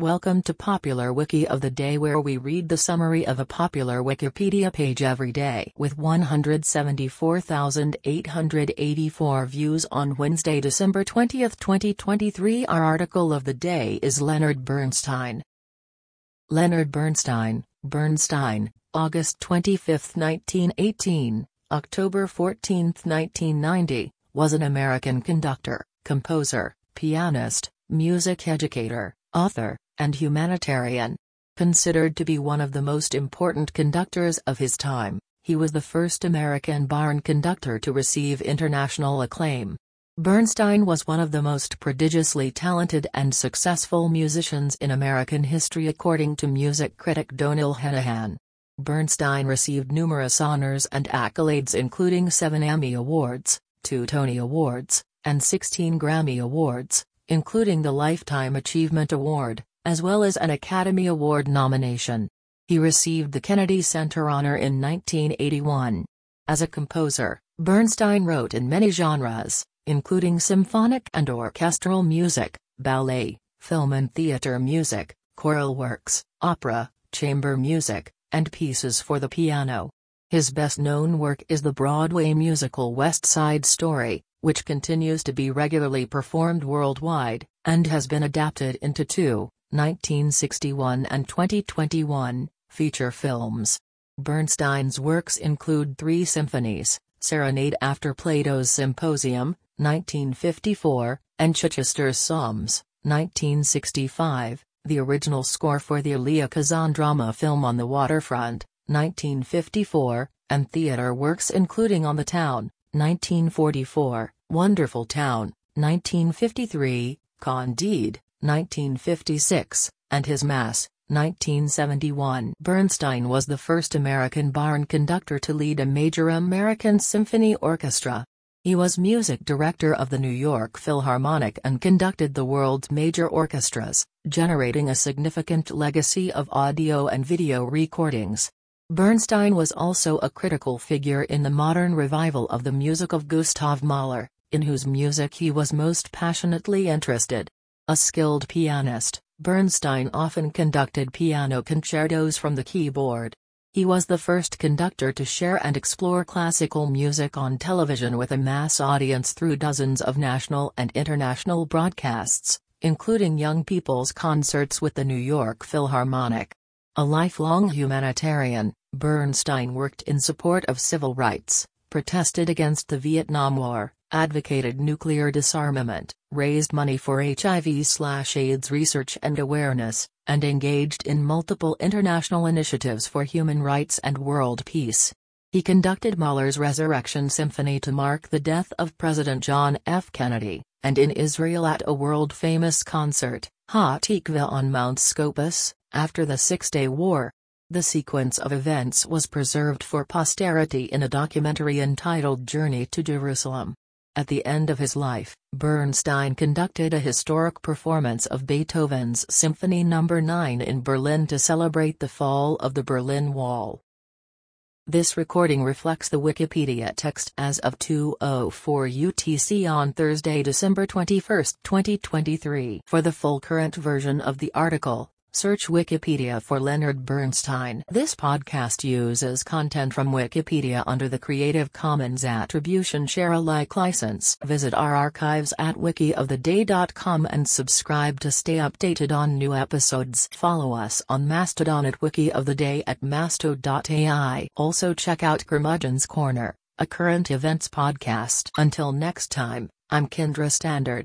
Welcome to Popular Wiki of the Day where we read the summary of a popular Wikipedia page every day. With 174,884 views on Wednesday, December 20, 2023 our article of the day is Leonard Bernstein. Leonard Bernstein, Bernstein, August 25, 1918, October 14, 1990, was an American conductor, composer, pianist, music educator, author, and humanitarian. Considered to be one of the most important conductors of his time, he was the first American barn conductor to receive international acclaim. Bernstein was one of the most prodigiously talented and successful musicians in American history according to music critic Donal Henahan. Bernstein received numerous honors and accolades including seven Emmy Awards, two Tony Awards, and 16 Grammy Awards, including the Lifetime Achievement Award, as well as an Academy Award nomination. He received the Kennedy Center honor in 1981. As a composer, Bernstein wrote in many genres, including symphonic and orchestral music, ballet, film and theater music, choral works, opera, chamber music, and pieces for the piano. His best-known work is the Broadway musical West Side Story, which continues to be regularly performed worldwide, and has been adapted into two, 1961 and 2021, feature films. Bernstein's works include three symphonies, Serenade After Plato's Symposium, 1954, and Chichester's Psalms, 1965, the original score for the Elia Kazan drama film On the Waterfront, 1954, and theater works including On the Town, 1944, Wonderful Town, 1953, Candide, 1956, and His Mass, 1971. Bernstein was the first American barn conductor to lead a major American symphony orchestra. He was music director of the New York Philharmonic and conducted the world's major orchestras, generating a significant legacy of audio and video recordings. Bernstein was also a critical figure in the modern revival of the music of Gustav Mahler, in whose music he was most passionately interested. A skilled pianist, Bernstein often conducted piano concertos from the keyboard. He was the first conductor to share and explore classical music on television with a mass audience through dozens of national and international broadcasts, including young people's concerts with the New York Philharmonic. A lifelong humanitarian, Bernstein worked in support of civil rights, protested against the Vietnam War, advocated nuclear disarmament, raised money for HIV/AIDS research and awareness, and engaged in multiple international initiatives for human rights and world peace. He conducted Mahler's Resurrection Symphony to mark the death of President John F. Kennedy, and in Israel at a world-famous concert, Hatikva on Mount Scopus, after the Six-Day War. The sequence of events was preserved for posterity in a documentary entitled Journey to Jerusalem. At the end of his life, Bernstein conducted a historic performance of Beethoven's Symphony No. 9 in Berlin to celebrate the fall of the Berlin Wall. This recording reflects the Wikipedia text as of 2:04 UTC on Thursday, December 21, 2023. For the full current version of the article, Search Wikipedia for Leonard Bernstein. This podcast uses content from Wikipedia under the Creative Commons Attribution Share Alike license. Visit our archives at wikioftheday.com and subscribe to stay updated on new episodes. Follow us on Mastodon at wikioftheday at masto.ai. Also check out Curmudgeon's Corner, a current events podcast. Until next time, I'm Kendra Standard.